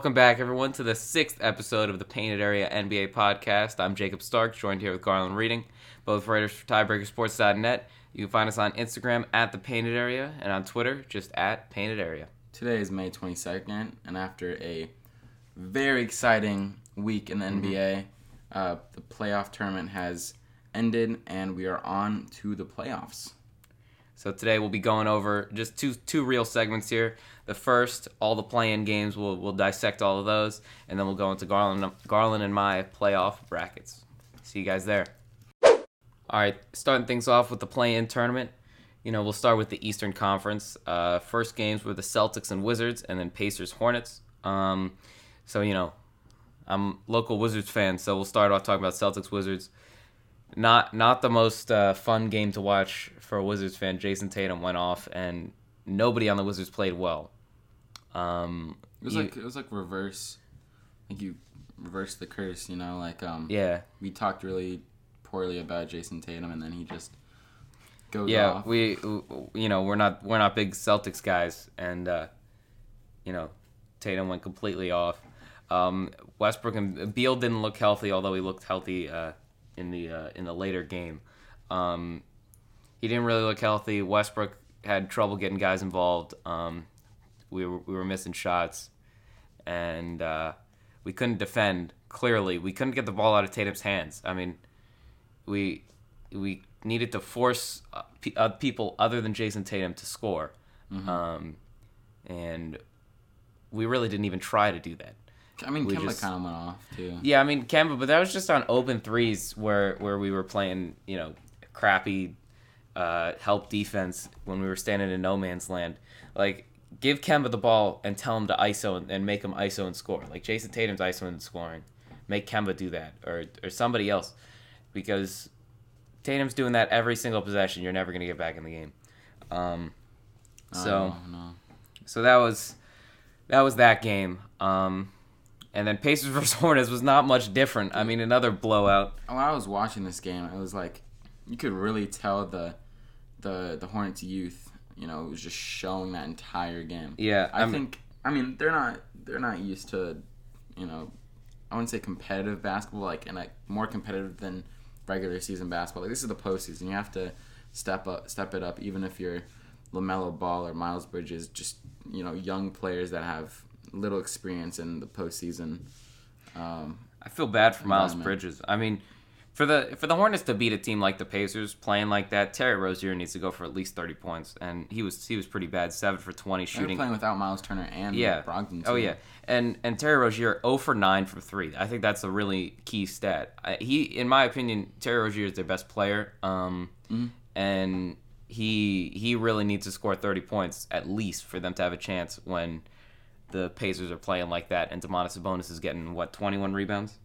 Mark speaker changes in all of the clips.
Speaker 1: Welcome back, everyone, to the sixth episode of the Painted Area NBA podcast. I'm Jacob Stark, joined here with Garlan Reading, both writers for TiebreakerSports.net. You can find us on Instagram at the Painted Area and on Twitter just at Painted Area.
Speaker 2: Today is May 22nd, and after a very exciting week in the NBA, uh, the playoff tournament has ended, and we are on to the playoffs.
Speaker 1: So today we'll be going over just two two real segments here. The first, all the play-in games, we'll we'll dissect all of those, and then we'll go into Garlan Garlan and my playoff brackets. See you guys there. All right, starting things off with the play-in tournament. You know, we'll start with the Eastern Conference. Uh, first games were the Celtics and Wizards, and then Pacers Hornets. Um, so you know, I'm local Wizards fan, so we'll start off talking about Celtics Wizards. Not not the most uh, fun game to watch for a Wizards fan. Jayson Tatum went off, and nobody on the Wizards played well. Um,
Speaker 2: It was
Speaker 1: you-
Speaker 2: like it was like reverse, like you reverse the curse, you know. Like um,
Speaker 1: yeah,
Speaker 2: we talked really poorly about Jayson Tatum, and then he just goes
Speaker 1: yeah.
Speaker 2: off.
Speaker 1: We you know we're not we're not big Celtics guys, and uh, you know Tatum went completely off. Um, Westbrook and Beal didn't look healthy, although he looked healthy uh, in the uh, in the later game. Um, he didn't really look healthy. Westbrook had trouble getting guys involved. Um, we were we were missing shots, and uh, we couldn't defend. Clearly, we couldn't get the ball out of Tatum's hands. I mean, we we needed to force uh, uh, people other than Jayson Tatum to score, um, and we really didn't even try to do that.
Speaker 2: I mean,
Speaker 1: we
Speaker 2: Kemba kind of went off too.
Speaker 1: Yeah, I mean Kemba, but that was just on open threes where where we were playing, you know, crappy uh, help defense when we were standing in no man's land. Like, give Kemba the ball and tell him to ISO and, and make him ISO and score. Like Jayson Tatum's ISO and scoring. Make Kemba do that or or somebody else, because Tatum's doing that every single possession. You're never gonna get back in the game. Um, so
Speaker 2: Oh, no.
Speaker 1: so that was that was that game. Um, and then Pacers versus Hornets was not much different. I mean, another blowout.
Speaker 2: when I was watching this game, it was like you could really tell the the the Hornets youth. You know, it was just showing that entire game.
Speaker 1: Yeah,
Speaker 2: I
Speaker 1: I'm-
Speaker 2: think. I mean, they're not they're not used to, you know, I wouldn't say competitive basketball, like and like more competitive than regular season basketball. Like this is the postseason. You have to step up, step it up, even if you're Lamelo Ball or Miles Bridges, just you know, young players that have little experience in the postseason. Um,
Speaker 1: I feel bad for Miles Bridges. I mean, for the for the Hornets to beat a team like the Pacers playing like that, Terry Rozier needs to go for at least thirty points, and he was he was pretty bad, seven for twenty shooting.
Speaker 2: playing without Miles Turner and
Speaker 1: Yeah.
Speaker 2: Brogdon.
Speaker 1: Oh yeah, and and Terry Rozier 0 for 9 from three. I think that's a really key stat. I, he, in my opinion, Terry Rozier is their best player. Um,
Speaker 2: Mhm.
Speaker 1: and he he really needs to score 30 points at least for them to have a chance when the Pacers are playing like that. And Domantas Sabonis is getting what 21 rebounds,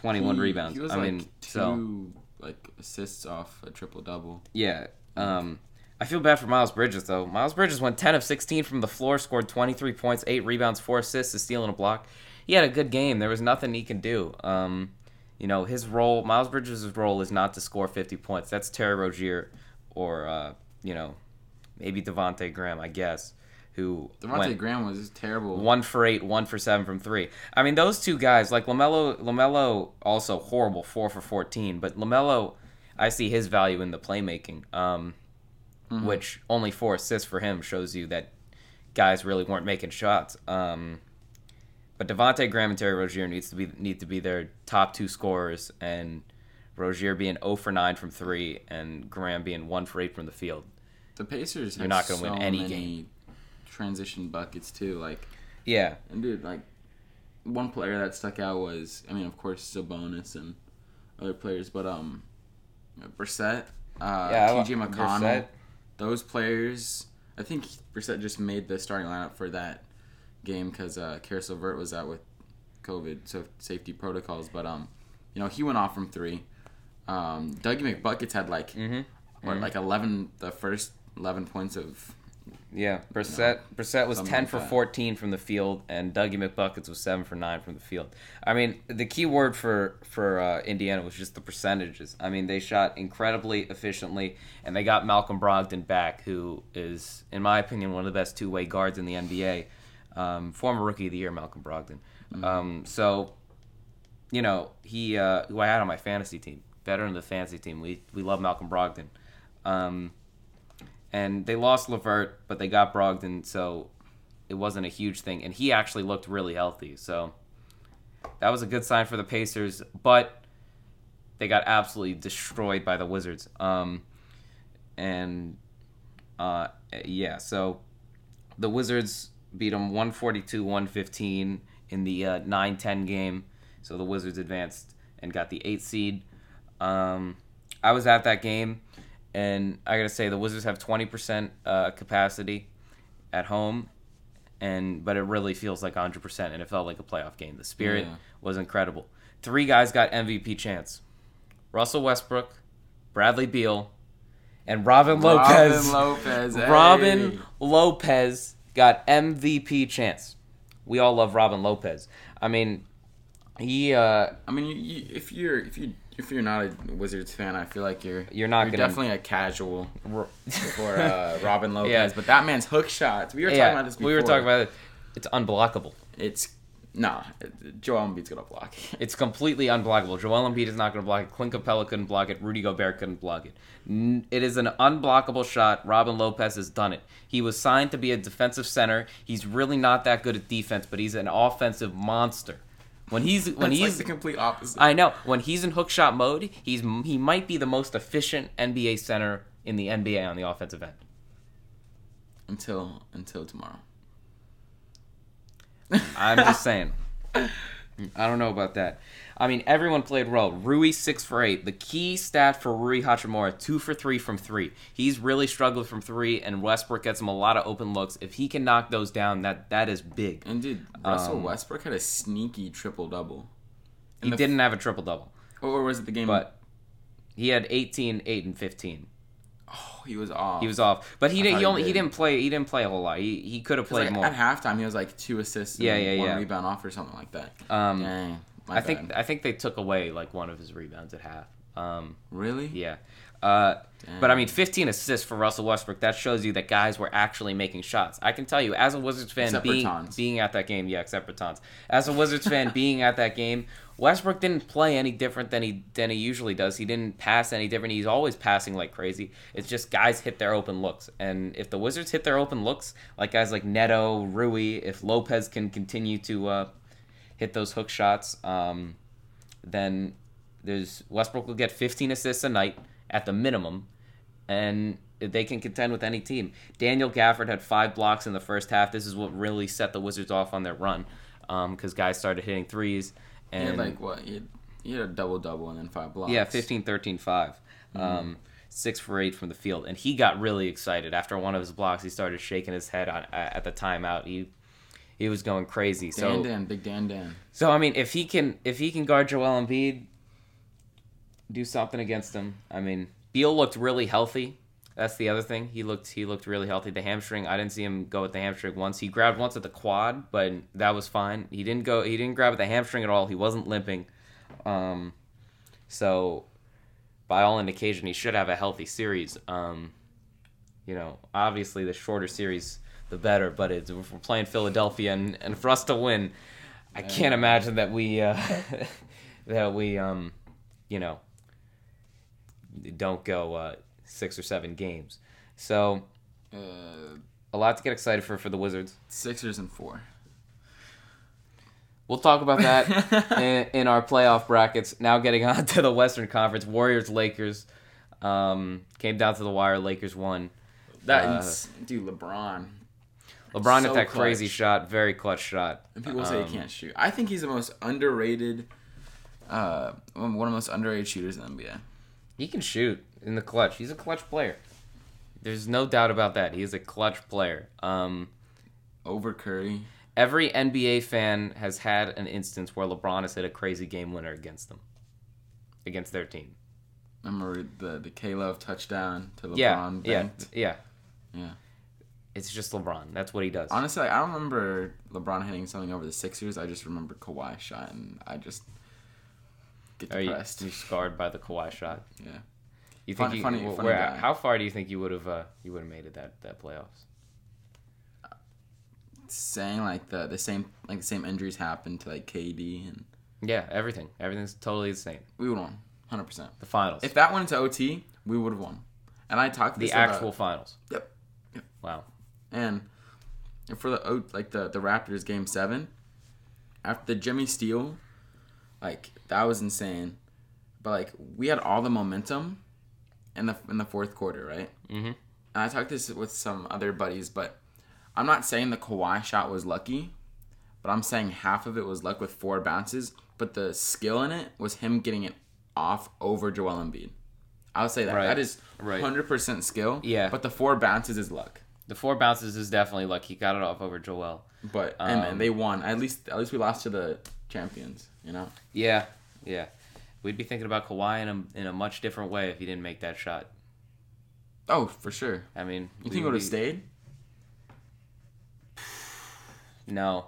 Speaker 1: 21
Speaker 2: He-
Speaker 1: rebounds.
Speaker 2: He was
Speaker 1: I
Speaker 2: like
Speaker 1: mean,
Speaker 2: two
Speaker 1: so
Speaker 2: like assists off a triple double.
Speaker 1: yeah. Um, I feel bad for Miles Bridges though. Miles Bridges went 10 of 16 from the floor, scored 23 points, 8 rebounds, 4 assists, a steal and a block. He had a good game. There was nothing he can do. Um, you know, his role, Miles Bridges' role is not to score 50 points. That's Terry Rozier or uh, you know, maybe Devonte Graham, I guess, who
Speaker 2: Devontae
Speaker 1: went
Speaker 2: Graham was terrible.
Speaker 1: one for eight, one for seven from three. I mean, those two guys, like Lamelo, Lamelo also horrible, four for fourteen. But Lamelo, I see his value in the playmaking, um,
Speaker 2: Mhm.
Speaker 1: which only four assists for him shows you that guys really weren't making shots. Um, but Devonte Graham and Terry Rozier needs to be need to be their top two scorers, and Rozier being 0 for 9 from three, and Graham being 1 for 8 from the field.
Speaker 2: The Pacers
Speaker 1: You're
Speaker 2: have
Speaker 1: not gonna
Speaker 2: so
Speaker 1: win any
Speaker 2: many transition buckets too. Like,
Speaker 1: Yeah,
Speaker 2: and dude, like one player that stuck out was, I mean, of course, Sabonis and other players, but um, Brissett, uh,
Speaker 1: Yeah,
Speaker 2: T.J. McConnell,
Speaker 1: Brissett.
Speaker 2: those players. I think Brissett just made the starting lineup for that game because uh, Caris LeVert was out with COVID, so safety protocols. But um, you know, he went off from three. Um, Dougie McBuckets had like
Speaker 1: mm-hmm.
Speaker 2: what,
Speaker 1: Mhm.
Speaker 2: like eleven, the first eleven points of
Speaker 1: Yeah, Brissett Brissett was ten
Speaker 2: like
Speaker 1: for
Speaker 2: that.
Speaker 1: fourteen from the field, and Dougie McBuckets was seven for nine from the field. I mean, the key word for for uh, Indiana was just the percentages. I mean, they shot incredibly efficiently, and they got Malcolm Brogdon back, who is, in my opinion, one of the best two way guards in the NBA. Um, former rookie of the year, Malcolm Brogdon. Um, so, you know, he uh, who I had on my fantasy team, veteran of the fantasy team. We we love Malcolm Brogdon. Um, and they lost Levert, but they got Brogdon, so it wasn't a huge thing. And he actually looked really healthy, so that was a good sign for the Pacers. But they got absolutely destroyed by the Wizards. Um, and uh, yeah, so the Wizards beat them 142 115 in the uh, 9 10 game. So the Wizards advanced and got the 8 seed. Um, I was at that game, and I gotta say, the Wizards have 20% uh, capacity at home. And but it really feels like 100%, and it felt like a playoff game. The spirit
Speaker 2: Yeah.
Speaker 1: was incredible. Three guys got MVP chance: Russell Westbrook, Bradley Beal, and Robin Lopez.
Speaker 2: Robin Lopez. hey.
Speaker 1: Robin Lopez got MVP chance. We all love Robin Lopez. I mean, he uh
Speaker 2: I mean, you, you, if you're if you if you're not a Wizards fan, I feel like you're
Speaker 1: You're not
Speaker 2: you're
Speaker 1: gonna-
Speaker 2: definitely a casual for uh, Robin Lopez.
Speaker 1: Yeah.
Speaker 2: But that man's hook shots. We were talking about this. Before.
Speaker 1: we were talking about it. It's unblockable.
Speaker 2: it's nah. Joel Embiid's gonna block.
Speaker 1: It's completely unblockable. Joel Embiid is not going to block it. Clint Capela couldn't block it. Rudy Gobert couldn't block it. It is an unblockable shot. Robin Lopez has done it. He was signed to be a defensive center. He's really not that good at defense, but he's an offensive monster. When he's when he's
Speaker 2: like the complete opposite.
Speaker 1: I know when he's in hook shot mode, he's he might be the most efficient NBA center in the NBA on the offensive end.
Speaker 2: until until tomorrow.
Speaker 1: I'm just saying. I don't know about that. I mean, everyone played well. Rui six for eight. The key stat for Rui Hachimura: two for three from three. He's really struggled from three, and Westbrook gets him a lot of open looks. If he can knock those down, that that is big.
Speaker 2: And dude, Russell
Speaker 1: Um,
Speaker 2: Westbrook had a sneaky triple double.
Speaker 1: He didn't have a triple double,
Speaker 2: Or was it the game?
Speaker 1: but he had 18, 8, and 15.
Speaker 2: oh, he was off.
Speaker 1: He was off, but he
Speaker 2: I
Speaker 1: did,
Speaker 2: thought
Speaker 1: he
Speaker 2: he
Speaker 1: only he
Speaker 2: did.
Speaker 1: didn't play he didn't play a whole lot. He he could have played
Speaker 2: like,
Speaker 1: more.
Speaker 2: At halftime, he was like two assists. And
Speaker 1: Yeah, yeah,
Speaker 2: one
Speaker 1: yeah.
Speaker 2: rebound off or something like that.
Speaker 1: Um,
Speaker 2: Dang, my
Speaker 1: I think. I think they took away like one of his rebounds at half. Um,
Speaker 2: really.
Speaker 1: yeah, uh, but I mean, 15 assists for Russell Westbrook. That shows you that guys were actually making shots. I can tell you, as a Wizards fan,
Speaker 2: Except
Speaker 1: being being at that game, yeah, except for Tons. As a Wizards fan, being at that game, Westbrook didn't play any different than he than he usually does. He didn't pass any different. He's always passing like crazy. It's just guys hit their open looks, and if the Wizards hit their open looks, like guys like Neto, Rui, if Lopez can continue to uh, hit those hook shots, um, then there's Westbrook will get 15 assists a night at the minimum, and they can contend with any team. Daniel Gafford had five blocks in the first half. This is what really set the Wizards off on their run, because guys started hitting threes. And
Speaker 2: had like what? He had, a double double and then five blocks.
Speaker 1: yeah, 15, 13, 5. Um, six for eight from the field, and he got really excited after one of his blocks. He started shaking his head on at the timeout. He he was going crazy. So
Speaker 2: Dan Dan, big Dan Dan.
Speaker 1: so I mean, if he can if he can guard Joel Embiid, do something against him. I mean, Beal looked really healthy. That's the other thing. He looked he looked really healthy. The hamstring, I didn't see him go with the hamstring once. He grabbed once at the quad, but that was fine. He didn't go. He didn't grab at the hamstring at all. He wasn't limping. Um, so by all indication, he should have a healthy series. Um, you know, obviously the shorter series, the better. But it's, if we're playing Philadelphia, and, and for us to win, I can't imagine that we uh, that we um, you know don't go uh, six or seven games. So
Speaker 2: Uh,
Speaker 1: a lot to get excited for for the Wizards.
Speaker 2: Sixers and four.
Speaker 1: We'll talk about that in, in our playoff brackets. Now getting on to the Western Conference, Warriors Lakers um, came down to the wire. Lakers won.
Speaker 2: That's dude, LeBron.
Speaker 1: LeBron
Speaker 2: So
Speaker 1: hit that crazy shot, very clutch shot.
Speaker 2: And people say
Speaker 1: Um,
Speaker 2: he can't shoot. I think he's the most underrated. Uh, one of the most underrated shooters in the NBA.
Speaker 1: He can shoot in the clutch. He's a clutch player. There's no doubt about that. He is a clutch player. Um,
Speaker 2: Over Curry.
Speaker 1: every NBA fan has had an instance where LeBron has hit a crazy game winner against them, against their team.
Speaker 2: Remember the the K Love touchdown to LeBron?
Speaker 1: yeah, yeah. Yeah. It's just LeBron. That's what he does.
Speaker 2: Honestly, I don't remember LeBron hitting something over the Sixers. I just remember Kawhi shot, and I just get
Speaker 1: Are you,
Speaker 2: depressed.
Speaker 1: you scarred by the Kawhi shot?
Speaker 2: Yeah.
Speaker 1: You think
Speaker 2: Funny-
Speaker 1: you,
Speaker 2: funny-
Speaker 1: wh-
Speaker 2: funny
Speaker 1: where,
Speaker 2: guy.
Speaker 1: how far do you think you would have uh, you would have made it that that playoffs?
Speaker 2: saying like the the same like the same injuries happened to like KD and
Speaker 1: Yeah, everything. Everything's totally the same.
Speaker 2: we would have won, hundred percent.
Speaker 1: The finals.
Speaker 2: If that went into OT, we would have won. And I talked
Speaker 1: the
Speaker 2: this about-
Speaker 1: actual finals.
Speaker 2: Yep.
Speaker 1: Wow.
Speaker 2: And for the like the the Raptors game seven, after the Jimmy Steele, like that was insane. But like we had all the momentum in the in the fourth quarter, right?
Speaker 1: Mm-hmm.
Speaker 2: And I talked this with some other buddies, but I'm not saying the Kawhi shot was lucky, but I'm saying half of it was luck with four bounces. But the skill in it was him getting it off over Joel Embiid. I would say that
Speaker 1: Right.
Speaker 2: that is
Speaker 1: Right.
Speaker 2: 100% skill.
Speaker 1: Yeah.
Speaker 2: But the four bounces is luck.
Speaker 1: The four bounces is definitely luck. He got it off over Joel.
Speaker 2: But
Speaker 1: Um,
Speaker 2: man, they won. At least at least we lost to the champions. You know.
Speaker 1: Yeah, yeah. We'd be thinking about Kawhi in a, in a much different way if he didn't make that shot.
Speaker 2: Oh, for sure.
Speaker 1: I mean,
Speaker 2: You think he would have stayed?
Speaker 1: No,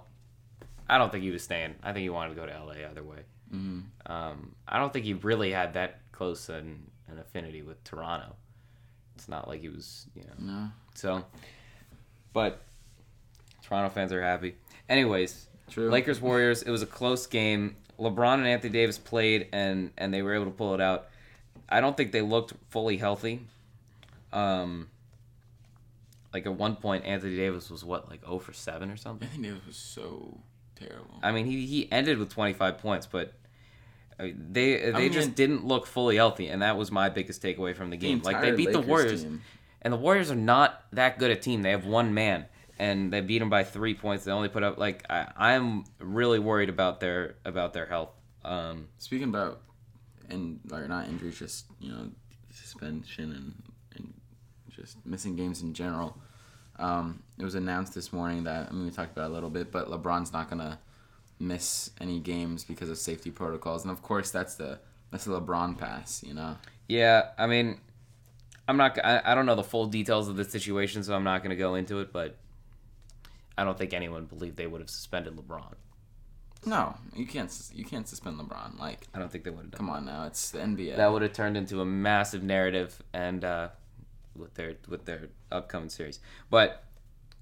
Speaker 1: I don't think he was staying. I think he wanted to go to LA either way.
Speaker 2: Mm.
Speaker 1: Um, I don't think he really had that close an, an affinity with Toronto. It's not like he was, you know.
Speaker 2: No.
Speaker 1: So, but Toronto fans are happy. Anyways,
Speaker 2: True.
Speaker 1: Lakers Warriors. It was a close game. LeBron and Anthony Davis played, and and they were able to pull it out. I don't think they looked fully healthy. Um, like at one point, Anthony Davis was what, like 0 for seven or something.
Speaker 2: Anthony Davis was so terrible.
Speaker 1: I mean, he he ended with 25 points, but I mean, they they
Speaker 2: mean,
Speaker 1: just didn't look fully healthy, and that was my biggest takeaway from the game. like they beat the Warriors,
Speaker 2: team.
Speaker 1: and the Warriors are not that good a team. They have one man, and they beat them by three points. They only put up like I, I'm really worried about their about their health. Um,
Speaker 2: Speaking about and or not injuries, just you know suspension and and just missing games in general. Um, it was announced this morning that I mean we talked about it a little bit, but LeBron's not gonna miss any games because of safety protocols, and of course that's the that's the LeBron pass, you know.
Speaker 1: yeah, I mean, I'm not. I, I don't know the full details of the situation, so I'm not going to go into it. But I don't think anyone believed they would have suspended LeBron.
Speaker 2: No, you can't you can't suspend LeBron. Like,
Speaker 1: I don't think they would have done.
Speaker 2: come on now, it's the NBA.
Speaker 1: that would have turned into a massive narrative and uh, with their with their upcoming series. But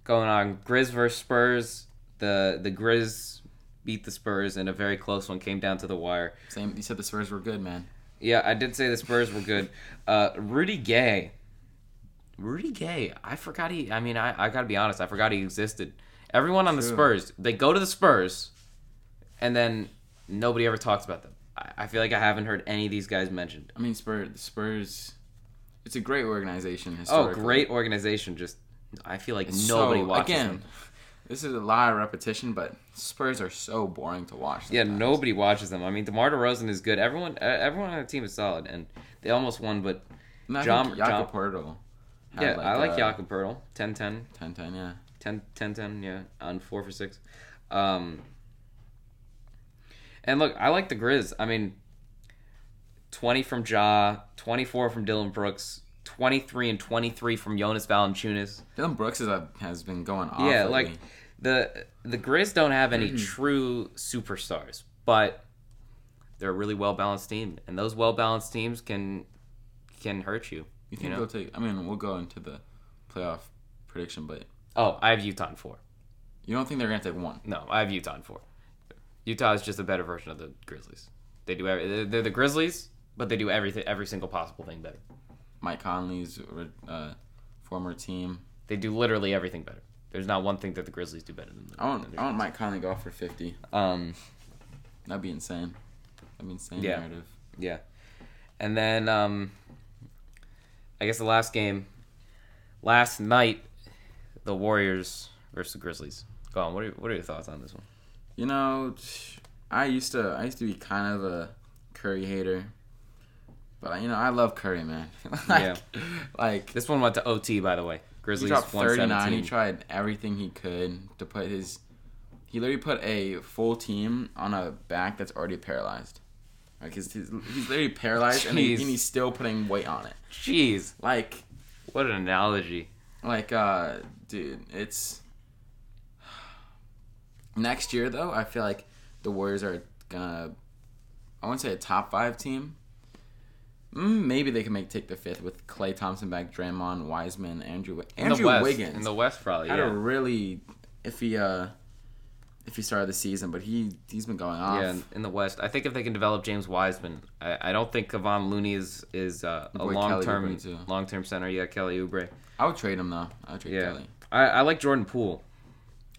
Speaker 1: going on, Grizz versus Spurs. The the Grizz beat the Spurs in a very close one. Came down to the wire.
Speaker 2: Same. You said the Spurs were good, man.
Speaker 1: Yeah, I did say the Spurs were good. Uh, Rudy Gay. Rudy Gay. I forgot he. I mean, I, I gotta be honest. I forgot he existed. Everyone on the Spurs, they go to the Spurs, and then nobody ever talks about them. I, I feel like I haven't heard any of these guys mentioned.
Speaker 2: I mean, Spurs. The Spurs. It's a great organization.
Speaker 1: Oh,
Speaker 2: Historically.
Speaker 1: great organization. Just I feel like
Speaker 2: It's
Speaker 1: nobody
Speaker 2: so,
Speaker 1: watches
Speaker 2: again.
Speaker 1: them.
Speaker 2: This is a lot of repetition, but Spurs are so boring to watch.
Speaker 1: Yeah, nobody watches them. I mean, DeMar DeRozan is good. Everyone, everyone on the team is solid, and they almost won. But John-
Speaker 2: Jakob
Speaker 1: yeah, I like
Speaker 2: uh,
Speaker 1: Jakob Poeltl. 10-10.
Speaker 2: 10-10, yeah.
Speaker 1: 10 10 10 yeah on 4 for 6 um and look i like the grizz i mean 20 from ja 24 from dillon brooks 23 and 23 from jonas valanciunas
Speaker 2: Dillon Brooks is a, has been going off.
Speaker 1: yeah
Speaker 2: lately.
Speaker 1: like the the grizz don't have any true superstars but they're a really well balanced team and those well balanced teams can can hurt you
Speaker 2: you think
Speaker 1: know?
Speaker 2: they'll take? I mean, we'll go into the playoff prediction, but
Speaker 1: oh i have utah in 4
Speaker 2: you don't think they're gonna take one?
Speaker 1: No, I have Utah in four. Utah is just a better version of the Grizzlies. They do every, they're- they're the Grizzlies, but they do everything every single possible thing better.
Speaker 2: Mike Conley's uh, former team.
Speaker 1: They do literally everything better. There's not one thing that the Grizzlies do better than the.
Speaker 2: I want I want Mike Conley go off for fifty.
Speaker 1: Um,
Speaker 2: That'd be insane. That'd be insane
Speaker 1: Yeah.
Speaker 2: narrative.
Speaker 1: yeah, and then um, I guess the last game, last night, the Warriors versus the Grizzlies. Go on. What are what are your thoughts on this one?
Speaker 2: You know, I used to I used to be kind of a Curry hater, but you know I love Curry, man. like,
Speaker 1: Yeah.
Speaker 2: like
Speaker 1: This one went to OT, by the way.
Speaker 2: He dropped thirty nine. He tried everything he could to put his. He literally put a full team on a back that's already paralyzed. Like he's he's, he's literally paralyzed and, he, and he's still putting weight on it.
Speaker 1: Jeez,
Speaker 2: Like
Speaker 1: what an analogy.
Speaker 2: like uh dude, it's next year though. I feel like the Warriors are gonna. I wouldn't say a top five team. Mm, maybe they can make take the fifth with Klay Thompson back, Draymond, Wiseman, Andrew Andrew
Speaker 1: West,
Speaker 2: Wiggins
Speaker 1: In the West, probably.
Speaker 2: had
Speaker 1: Yeah.
Speaker 2: a really if he uh if he started the season, but he he's been going off.
Speaker 1: Yeah, in, in the West, I think if they can develop James Wiseman, I, I don't think Kevon Looney is is uh, a long term long term center. Yeah, Kelly Oubre.
Speaker 2: I would trade him though. I would trade
Speaker 1: Yeah,
Speaker 2: Kelly.
Speaker 1: I, I like Jordan Poole.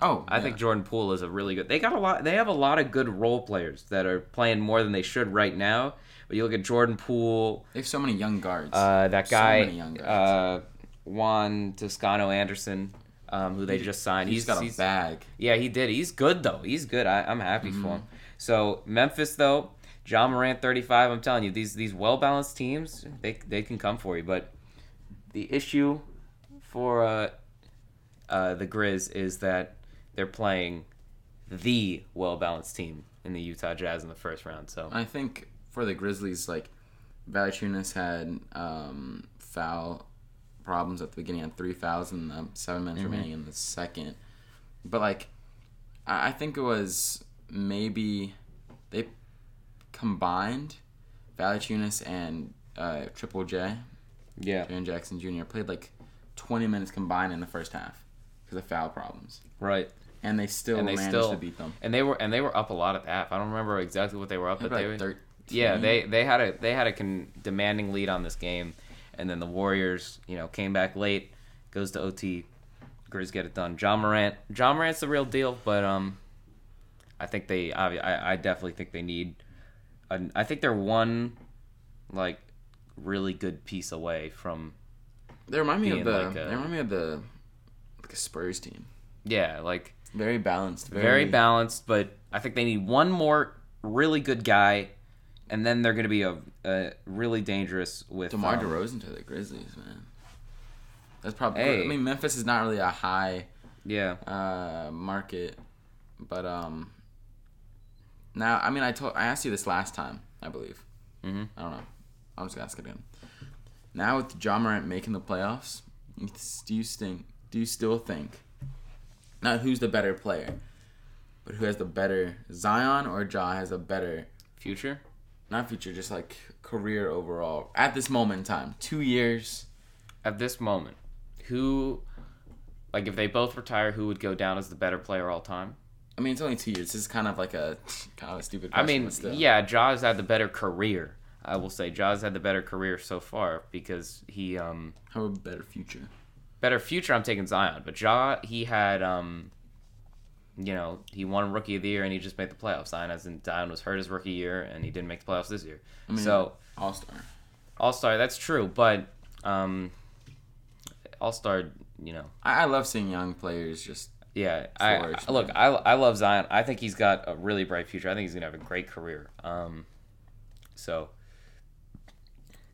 Speaker 2: Oh,
Speaker 1: I
Speaker 2: yeah.
Speaker 1: think Jordan Poole is a really good. They got a lot. They have a lot of good role players that are playing more than they should right now. But you look at Jordan Poole,
Speaker 2: they have so many young guards.
Speaker 1: uh, that
Speaker 2: So
Speaker 1: guy,
Speaker 2: many young guys.
Speaker 1: uh, Juan Toscano Anderson, um, who they just signed.
Speaker 2: he's got a bag.
Speaker 1: Yeah, he did. He's good though. He's good. I, I'm happy
Speaker 2: Mm-hmm.
Speaker 1: for him. So Memphis though, Ja Morant 35. I'm telling you, these these well balanced teams, they they can come for you. But the issue for uh, uh, the Grizz is that they're playing the well balanced team in the Utah Jazz in the first round. So
Speaker 2: I think for the Grizzlies, like Valanciunas had um, foul problems at the beginning, had three fouls in the seven minutes
Speaker 1: Mm-hmm.
Speaker 2: remaining in the second. But like, I I think it was maybe they combined Valanciunas and uh, Triple J,
Speaker 1: yeah,
Speaker 2: Jaren Jackson Jr. played like twenty minutes combined in the first half because of foul problems,
Speaker 1: right.
Speaker 2: And they still
Speaker 1: And they
Speaker 2: managed
Speaker 1: still
Speaker 2: to beat them.
Speaker 1: and they were and they were up a lot at the half. I don't remember exactly what they were up, but they
Speaker 2: like
Speaker 1: were.
Speaker 2: 13.
Speaker 1: Yeah, they they had a they had a con- demanding lead on this game, and then the Warriors, you know, came back late, goes to OT, Grizz get it done. Ja Morant, Ja Morant's the real deal, but um, I think they, I I, I definitely think they need, an, I think they're one, like, really good piece away from,
Speaker 2: They remind me of the.
Speaker 1: like a-
Speaker 2: they remind me of the like a Spurs team.
Speaker 1: yeah, like
Speaker 2: Very balanced. Very,
Speaker 1: very balanced, but I think they need one more really good guy, and then they're going to be a, a really dangerous with
Speaker 2: DeMar
Speaker 1: um,
Speaker 2: DeRozan to the Grizzlies, man. That's probably.
Speaker 1: Hey.
Speaker 2: I mean, Memphis is not really a high
Speaker 1: Yeah,
Speaker 2: uh, market, but um. Now, I mean, I told I asked you this last time, I believe.
Speaker 1: Mhm.
Speaker 2: I don't know. I'm just gonna ask it again. Now with Ja Morant making the playoffs, do you think? Do you still think? Not who's the better player, but who has the better Zion or Ja has a better
Speaker 1: future.
Speaker 2: not future, just like career overall at this moment in time. Two years.
Speaker 1: At this moment, who, like, if they both retire, who would go down as the better player all time?
Speaker 2: I mean, it's only two years. This is kind of like a kind of a stupid.
Speaker 1: I mean, yeah, Ja's had the better career. I will say Ja's had the better career so far because he um
Speaker 2: Have a better future.
Speaker 1: Better future. I'm taking Zion, but Ja he had um, you know, he won Rookie of the Year and he just made the playoffs. Zion hasn't Zion was hurt his rookie year and he didn't make the playoffs this year.
Speaker 2: I mean,
Speaker 1: so
Speaker 2: All Star.
Speaker 1: All Star, that's true, but um, All Star, you know,
Speaker 2: I, I love seeing young players just.
Speaker 1: Yeah, I, I look. I, I love Zion. I think he's got a really bright future. I think he's gonna have a great career. Um, so,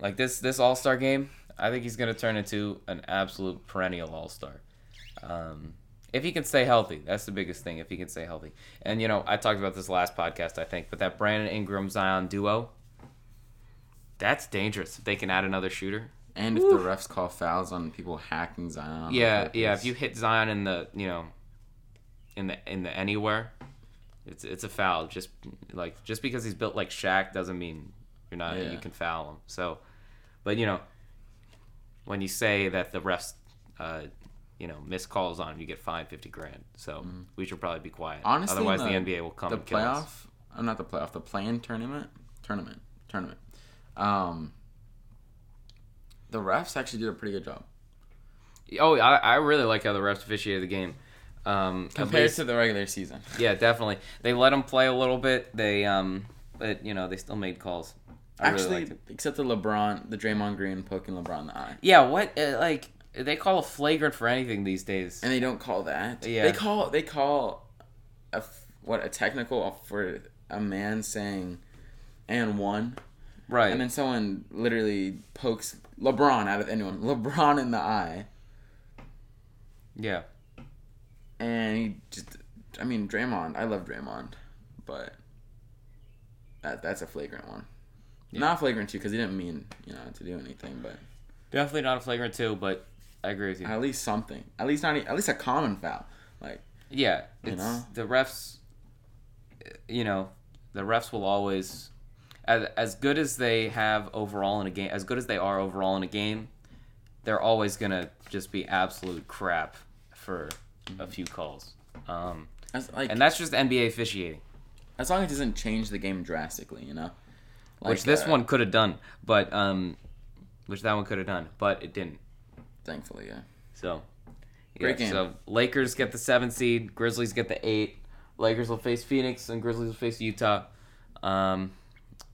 Speaker 1: like this this All Star game, I think he's gonna turn into an absolute perennial All Star. Um, if he can stay healthy, that's the biggest thing. If he can stay healthy, and you know, I talked about this last podcast, I think, but that Brandon Ingram Zion duo, that's dangerous. If they can add another shooter,
Speaker 2: And if the refs call fouls on people hacking Zion.
Speaker 1: yeah, yeah. If you hit Zion in the, you know, in the in the anywhere, it's it's a foul. Just like just because he's built like Shaq doesn't mean you're not
Speaker 2: Yeah.
Speaker 1: you can foul him. So, but you know, when you say that the refs, uh, you know, miss calls on him, you get fined fifty grand. So we should probably be quiet.
Speaker 2: Mm-hmm. Honestly,
Speaker 1: otherwise
Speaker 2: in
Speaker 1: the, NBA will come
Speaker 2: the
Speaker 1: and kill us.
Speaker 2: playoff. I'm not the playoff. The play-in tournament. Tournament. Tournament. Um. The refs actually did a pretty good job
Speaker 1: Oh, I, I really like how the refs officiated the game. Um,
Speaker 2: compared
Speaker 1: least-
Speaker 2: to the regular season.
Speaker 1: Yeah, definitely. They let him play a little bit. They um, but you know they still made calls. I really
Speaker 2: Actually,
Speaker 1: it.
Speaker 2: except the LeBron, the Draymond Green poking LeBron in the eye,
Speaker 1: Yeah, what uh, like they call a flagrant for anything these days.
Speaker 2: and they don't call that.
Speaker 1: Yeah.
Speaker 2: They call they call a what a technical for a man saying, and one,
Speaker 1: right.
Speaker 2: and then someone literally pokes LeBron out of anyone, LeBron in the eye,
Speaker 1: yeah.
Speaker 2: and he just, I mean, Draymond. I love Draymond, but that that's a flagrant one.
Speaker 1: Yeah.
Speaker 2: Not flagrant two because he didn't mean you know to do anything, but
Speaker 1: Definitely not a flagrant two, but I agree with you.
Speaker 2: at least something. At least not. At least a common foul. Like
Speaker 1: yeah,
Speaker 2: You
Speaker 1: it's
Speaker 2: know?
Speaker 1: the refs. You know, the refs will always, as as good as they have overall in a game, as good as they are overall in a game, they're always gonna just be absolute crap for a few calls. Um,
Speaker 2: like,
Speaker 1: and that's just NBA officiating,
Speaker 2: as long as it doesn't change the game drastically, you know.
Speaker 1: Which this
Speaker 2: uh,
Speaker 1: one could have done, but um, which that one could have done, but it didn't.
Speaker 2: thankfully, yeah.
Speaker 1: So, yeah,
Speaker 2: Great game.
Speaker 1: So Lakers get the seven seed, Grizzlies get the eight. Lakers will face Phoenix, and Grizzlies will face Utah. Um,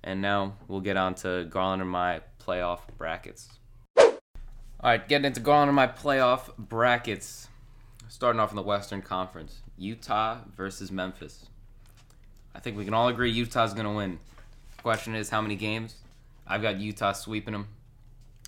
Speaker 1: and now we'll get on to Garlan and my playoff brackets. All right, getting into Garlan and my playoff brackets. Starting off in the Western Conference, Utah versus Memphis. I think we can all agree Utah's going to win. Question is, how many games? I've got Utah sweeping them.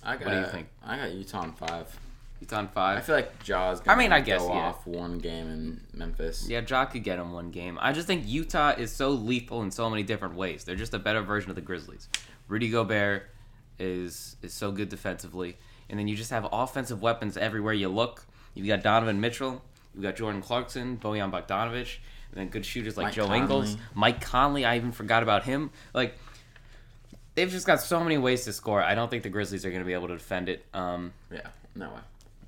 Speaker 2: I got,
Speaker 1: What do you think?
Speaker 2: I got Utah in five.
Speaker 1: Utah in five.
Speaker 2: I feel like Ja's
Speaker 1: I
Speaker 2: gonna
Speaker 1: mean, I guess,
Speaker 2: go
Speaker 1: yeah.
Speaker 2: off one game in Memphis.
Speaker 1: Yeah, Ja could get him one game. I just think Utah is so lethal in so many different ways. They're just a better version of the Grizzlies. Rudy Gobert is is so good defensively, and then you just have offensive weapons everywhere you look. You've got Donovan Mitchell, you've got Jordan Clarkson, Bojan Bogdanovic, and then good shooters like
Speaker 2: Mike
Speaker 1: Joe
Speaker 2: Conley.
Speaker 1: Ingles, Mike Conley. I even forgot about him. Like they've just got so many ways to score. I don't think the Grizzlies are going to be able to defend it. Um,
Speaker 2: Yeah, no way.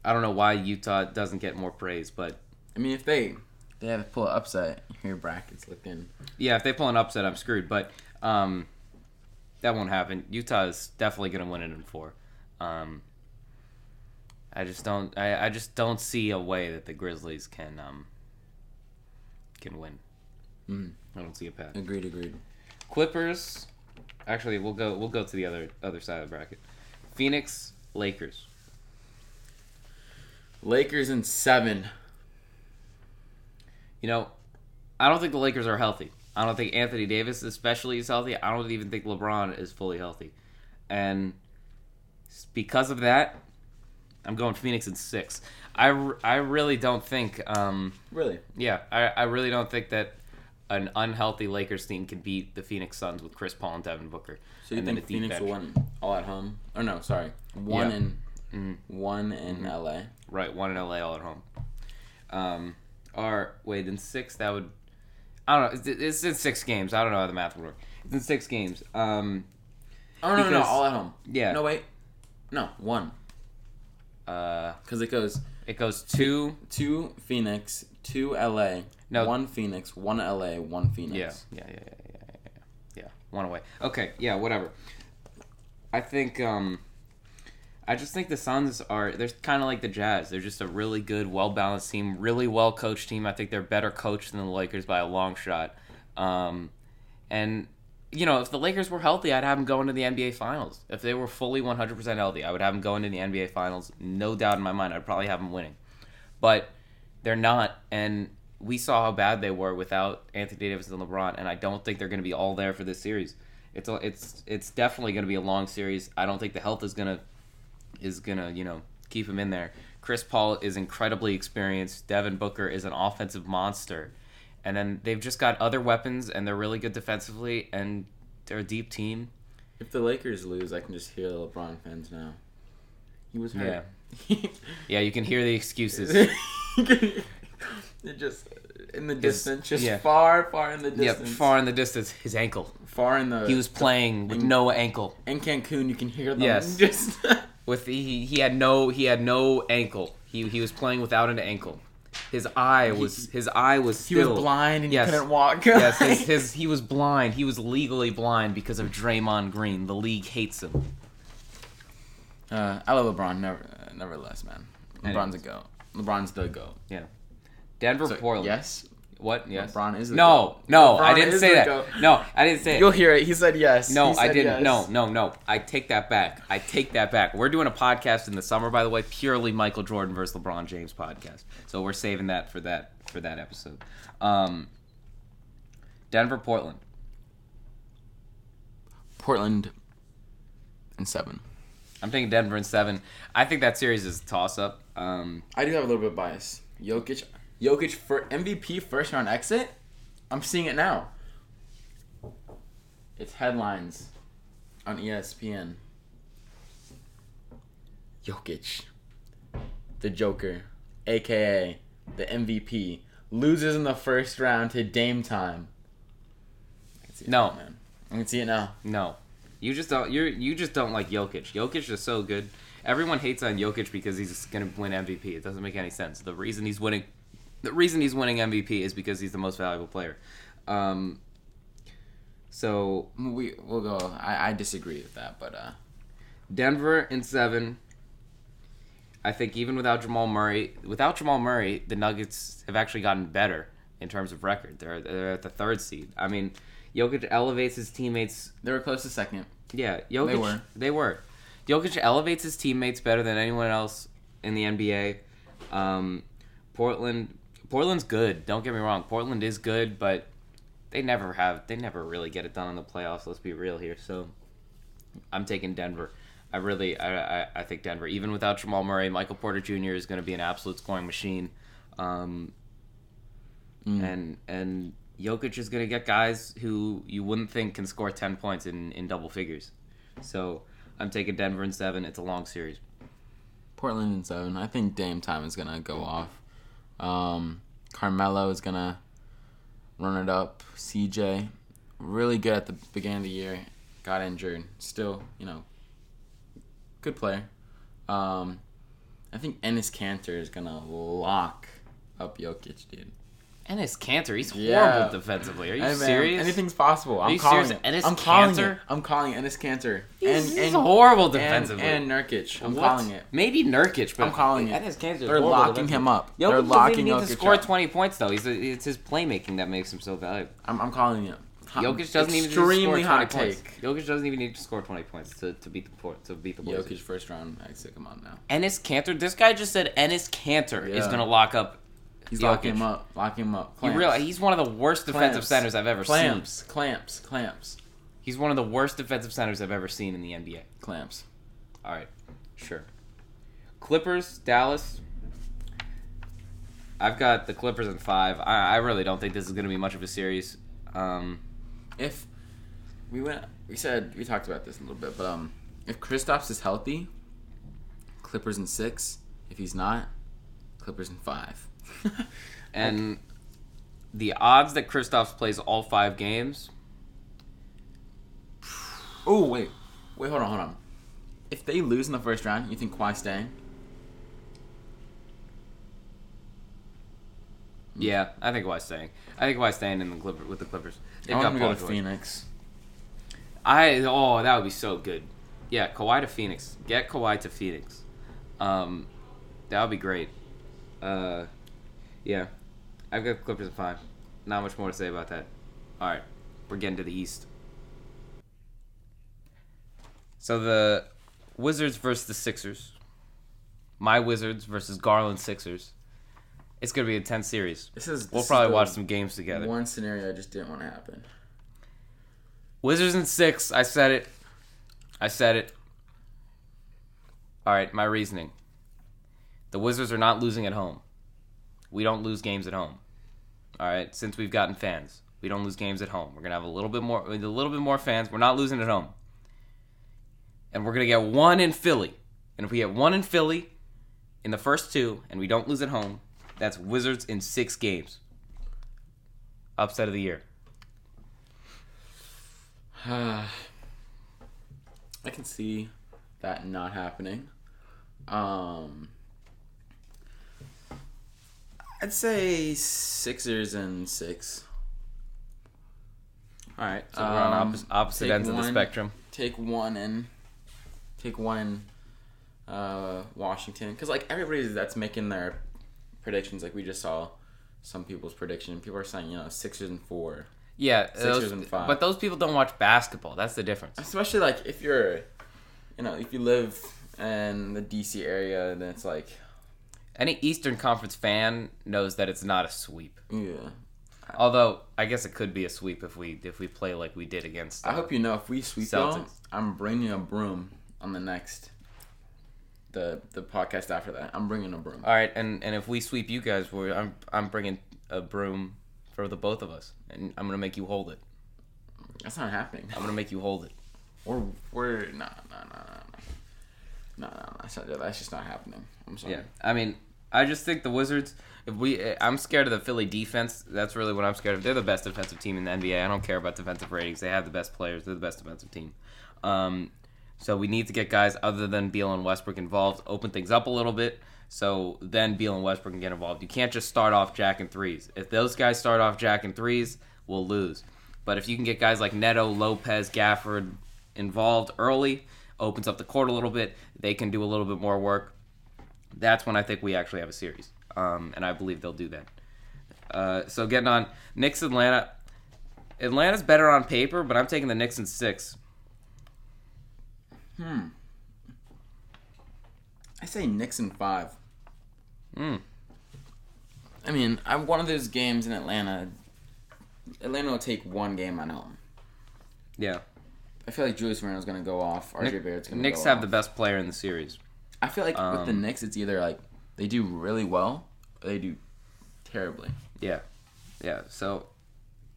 Speaker 1: I don't know why Utah doesn't get more praise, but
Speaker 2: I mean, if they they have to pull an upset, your brackets looking.
Speaker 1: Yeah, if they pull an upset, I'm screwed. But um, that won't happen. Utah is definitely going to win it in four. Um, I just don't. I, I just don't see a way that the Grizzlies can um, can win.
Speaker 2: Mm.
Speaker 1: I don't see a path.
Speaker 2: Agreed, agreed.
Speaker 1: Clippers. Actually, we'll go. We'll go to the other other side of the bracket. Phoenix Lakers.
Speaker 2: Lakers in seven.
Speaker 1: You know, I don't think the Lakers are healthy. I don't think Anthony Davis, especially, is healthy. I don't even think LeBron is fully healthy. And because of that, I'm going Phoenix in six. I, I really don't think, um,
Speaker 2: Really?
Speaker 1: yeah, I, I really don't think that an unhealthy Lakers team can beat the Phoenix Suns with Chris Paul and Devin Booker.
Speaker 2: So you
Speaker 1: and
Speaker 2: think Phoenix will win all at home? Oh no, sorry, one
Speaker 1: Yeah.
Speaker 2: in
Speaker 1: Mhm.
Speaker 2: one in LA.
Speaker 1: Right, one in LA, all at home. Um, or wait, in six that would, I don't know. It's, it's in six games. I don't know how the math would work. It's in six games. Um,
Speaker 2: Oh no, no, no, all at home.
Speaker 1: yeah.
Speaker 2: No wait, no one
Speaker 1: uh,
Speaker 2: because it goes
Speaker 1: it goes two.
Speaker 2: two Phoenix, two LA,
Speaker 1: No.
Speaker 2: one Phoenix, one LA, one Phoenix.
Speaker 1: Yeah, yeah, yeah, yeah, yeah, yeah, yeah. Yeah, one away. Okay, yeah, whatever. I think. Um, I just think the Suns are they're kind of like the Jazz. They're just a really good, well balanced team, really well coached team. I think they're better coached than the Lakers by a long shot. Um, and you know, if the Lakers were healthy, I'd have them going to the NBA Finals. If they were fully 100% healthy, I would have them going to the NBA Finals. No doubt in my mind. I'd probably have them winning. But they're not, and we saw how bad they were without Anthony Davis and LeBron, and I don't think they're going to be all there for this series. It's it's it's definitely going to be a long series. I don't think the health is gonna is gonna you know keep him in there. Chris Paul is incredibly experienced. Devin Booker is an offensive monster, and then they've just got other weapons, and they're really good defensively, and they're a deep team.
Speaker 2: If the Lakers lose, I can just hear the LeBron fans now. He was hurt.
Speaker 1: Yeah, you can hear the excuses.
Speaker 2: it just in the distance, just
Speaker 1: yeah.
Speaker 2: far, far in the
Speaker 1: yep,
Speaker 2: distance.
Speaker 1: far in the distance, his ankle.
Speaker 2: far in the.
Speaker 1: He was playing with
Speaker 2: in-
Speaker 1: no ankle.
Speaker 2: in Cancun. You can hear them.
Speaker 1: Yes.
Speaker 2: Just
Speaker 1: With he, he had no he had no ankle. He he was playing without an ankle. His eye was his eye was
Speaker 2: he
Speaker 1: still
Speaker 2: was blind and
Speaker 1: Yes.
Speaker 2: he couldn't walk.
Speaker 1: yes, his, his he was blind. He was legally blind because of Draymond Green. The league hates him.
Speaker 2: uh, I love LeBron. Never, uh, nevertheless, man. LeBron's a goat. LeBron's the goat. Yeah.
Speaker 1: Denver,
Speaker 2: So,
Speaker 1: Portland.
Speaker 2: Yes.
Speaker 1: What? Yes.
Speaker 2: LeBron is
Speaker 1: no, no, I didn't say that.
Speaker 2: goat.
Speaker 1: No, I didn't say it.
Speaker 2: You'll hear it. He said yes.
Speaker 1: No,
Speaker 2: He
Speaker 1: I didn't.
Speaker 2: yes.
Speaker 1: No, no, no. I take that back. I take that back. We're doing a podcast in the summer, by the way, purely Michael Jordan versus LeBron James podcast. So we're saving that for that for that episode. Um, Denver, Portland.
Speaker 2: Portland and seven.
Speaker 1: I'm taking Denver and seven. I think that series is a toss up. Um,
Speaker 2: I do have a little bit of bias. Jokic, Jokic for MVP first round exit. I'm seeing it now. It's headlines on ESPN. Jokic, the Joker, aka the MVP, loses in the first round to Dame time. I can see it
Speaker 1: No.
Speaker 2: now, man. I can see it now.
Speaker 1: no, you just don't. You you just don't like Jokic. Jokic is so good. Everyone hates on Jokic because he's gonna win MVP. It doesn't make any sense. The reason he's winning the reason he's winning MVP is because he's the most valuable player. Um, so
Speaker 2: We we'll go. I, I disagree with that, but uh,
Speaker 1: Denver in seven. I think even without Jamal Murray, without Jamal Murray, the Nuggets have actually gotten better in terms of record. They're they're at the third seed. I mean, Jokic elevates his teammates.
Speaker 2: they were close to second.
Speaker 1: Yeah, Jokic.
Speaker 2: They were.
Speaker 1: They were. Jokic elevates his teammates better than anyone else in the NBA. Um, Portland. Portland's good. Don't get me wrong. Portland is good, but they never have. They never really get it done in the playoffs. Let's be real here. So, I'm taking Denver. I really, I, I, I think Denver. Even without Jamal Murray, Michael Porter Jr. is going to be an absolute scoring machine. Um,
Speaker 2: Mm.
Speaker 1: and and Jokic is going to get guys who you wouldn't think can score 10 points in, in double figures. So I'm taking Denver in seven. It's a long series.
Speaker 2: Portland in seven. I think Dame time is gonna go off. Um, Carmelo is gonna run it up. CJ, really good at the beginning of the year, got injured. Still, you know, good player. Um, I think Enes Kanter is gonna lock up Jokic, dude.
Speaker 1: Enes Kanter, he's
Speaker 2: Yeah.
Speaker 1: horrible defensively. Are you
Speaker 2: Hey, man,
Speaker 1: serious?
Speaker 2: Anything's possible. I'm
Speaker 1: you
Speaker 2: calling
Speaker 1: serious?
Speaker 2: it.
Speaker 1: Enes
Speaker 2: I'm calling it. I'm calling Enes Kanter.
Speaker 1: He's, he's horrible defensively.
Speaker 2: And, and Nurkic. I'm
Speaker 1: What?
Speaker 2: calling it.
Speaker 1: Maybe Nurkic, but
Speaker 2: I'm calling it.
Speaker 1: Enes Kanter.
Speaker 2: They're locking him up.
Speaker 1: Jokic
Speaker 2: They're locking
Speaker 1: even need
Speaker 2: Jokic
Speaker 1: to score 20 points though. He's it's his playmaking that makes him so valuable.
Speaker 2: I'm, I'm calling it.
Speaker 1: Jokic doesn't even need to
Speaker 2: extremely
Speaker 1: score 20
Speaker 2: hot
Speaker 1: points. Jokic doesn't even need to score 20 points to, to beat the to beat the Blazers.
Speaker 2: Jokic first round exit. Come on now.
Speaker 1: Enes Kanter. This guy just said Enes Kanter is going to lock up.
Speaker 2: He's
Speaker 1: Jokic.
Speaker 2: locking him up. Locking him up.
Speaker 1: You
Speaker 2: Clamps.
Speaker 1: realize he's one of the worst defensive
Speaker 2: Clamps.
Speaker 1: centers I've ever
Speaker 2: clamps,
Speaker 1: seen.
Speaker 2: Clamps, clamps, clamps,
Speaker 1: He's one of the worst defensive centers I've ever seen in the NBA.
Speaker 2: clamps.
Speaker 1: All right, sure. Clippers, Dallas. I've got the Clippers in five. I, I really don't think this is going to be much of a series. Um,
Speaker 2: If we went, we said we talked about this a little bit, but um, if Kristaps is healthy, Clippers in six. If he's not, Clippers in five.
Speaker 1: and the odds that Kristaps plays all five games.
Speaker 2: oh wait, wait, hold on, hold on. If they lose in the first round, you think Kawhi staying?
Speaker 1: Yeah, I think Kawhi's staying. I think Kawhi's staying in the Clipper with the Clippers. They've
Speaker 2: I want
Speaker 1: got
Speaker 2: to go to
Speaker 1: George.
Speaker 2: Phoenix.
Speaker 1: I oh that would be so good. Yeah, Kawhi to Phoenix. Get Kawhi to Phoenix. Um, that would be great. Uh, yeah, I've got Clippers at five. Not much more to say about that. All right, we're getting to the East. So the Wizards versus the Sixers. My Wizards versus Garlan Sixers. It's gonna be a tense series.
Speaker 2: This is.
Speaker 1: We'll
Speaker 2: this is
Speaker 1: probably
Speaker 2: the
Speaker 1: watch some games together.
Speaker 2: One scenario I just didn't want to happen.
Speaker 1: Wizards and six. I said it. I said it. All right, my reasoning. The Wizards are not losing at home. We don't lose games at home. All right, since we've gotten fans, we don't lose games at home. We're gonna have a little bit more, a little bit more fans. We're not losing at home, and we're gonna get one in Philly. And if we get one in Philly in the first two, and we don't lose at home, that's Wizards in six games. Upset of the year.
Speaker 2: I can see that not happening. Um, I'd say Sixers and six.
Speaker 1: All right, so we're on
Speaker 2: Um,
Speaker 1: opposite, opposite
Speaker 2: take
Speaker 1: ends of the
Speaker 2: one.
Speaker 1: spectrum.
Speaker 2: Take one in. Take one in uh, Washington, because like everybody that's making their predictions, like we just saw some people's prediction. People are saying you know Sixers and four.
Speaker 1: Yeah,
Speaker 2: Sixers
Speaker 1: those-
Speaker 2: and five.
Speaker 1: but those people don't watch basketball. That's the difference.
Speaker 2: especially like if you're you know if you live in the dc area then it's like
Speaker 1: Any Eastern Conference fan knows that it's not a sweep.
Speaker 2: yeah
Speaker 1: Although I guess it could be a sweep if we if we play like we did against.
Speaker 2: i hope you know if we sweep y'all, i'm bringing a broom on the next the the podcast after that i'm bringing a broom
Speaker 1: All right, and and if we sweep you guys, we're, I'm I'm bringing a broom for the both of us, and I'm gonna make you hold it.
Speaker 2: that's not happening
Speaker 1: I'm gonna make you hold it.
Speaker 2: we're we're nah nah nah nah nah nah, nah that's, not, that's just not happening i'm sorry
Speaker 1: Yeah, I mean, I just think the Wizards. If we, I'm scared of the Philly defense. That's really what I'm scared of. They're the best defensive team in the NBA. I don't care about defensive ratings. They have the best players. They're the best defensive team. Um, So we need to get guys other than Beal and Westbrook involved, open things up a little bit. So then Beal and Westbrook can get involved. You can't just start off Jack and threes. If those guys start off Jack and threes, we'll lose. But if you can get guys like Neto, Lopez, Gafford involved early, opens up the court a little bit, they can do a little bit more work. That's when I think we actually have a series. Um, and I believe they'll do that. Uh, so getting on Knicks Atlanta. Atlanta's better on paper, but I'm taking the Knicks in six.
Speaker 2: Hmm. I say Knicks in five.
Speaker 1: Hmm.
Speaker 2: I mean, I'm one of those games in Atlanta. Atlanta will take one game on home.
Speaker 1: Yeah.
Speaker 2: I feel like Julius Randle's gonna go off. RJ
Speaker 1: Nick-
Speaker 2: Barrett's gonna
Speaker 1: Knicks
Speaker 2: go
Speaker 1: have
Speaker 2: off.
Speaker 1: the best player in the series.
Speaker 2: I feel like with the
Speaker 1: um,
Speaker 2: Knicks, it's either like they do really well or they do terribly.
Speaker 1: Yeah, yeah. So,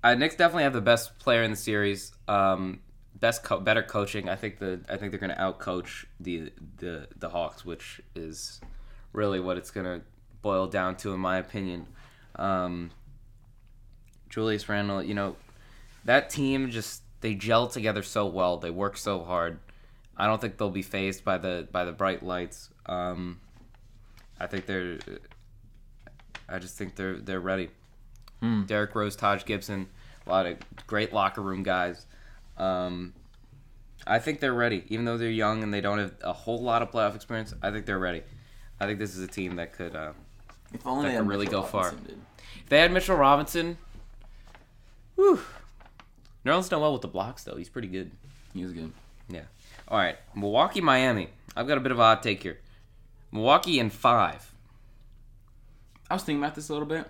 Speaker 1: uh, Knicks definitely have the best player in the series. Um, best, co- better coaching. I think the I think they're going to outcoach the the the Hawks, which is really what it's going to boil down to, in my opinion. Um, Julius Randle, you know, that team just they gel together so well. They work so hard. I don't think they'll be phased by the by the bright lights. Um, I think they're. I just think they're they're ready.
Speaker 2: Hmm.
Speaker 1: Derrick Rose, Taj Gibson, a lot of great locker room guys. Um, I think they're ready, even though they're young and they don't have a whole lot of playoff experience. I think they're ready. I think this is a team that could. Uh,
Speaker 2: If only
Speaker 1: That
Speaker 2: they
Speaker 1: could really
Speaker 2: Mitchell
Speaker 1: go far.
Speaker 2: Robinson, dude.
Speaker 1: if they had Mitchell Robinson, whew. Nerlens done well with the blocks though. He's pretty good.
Speaker 2: He was good.
Speaker 1: Yeah. All right, Milwaukee, Miami. I've got a bit of a hot take here. Milwaukee in five.
Speaker 2: I was thinking about this a little bit.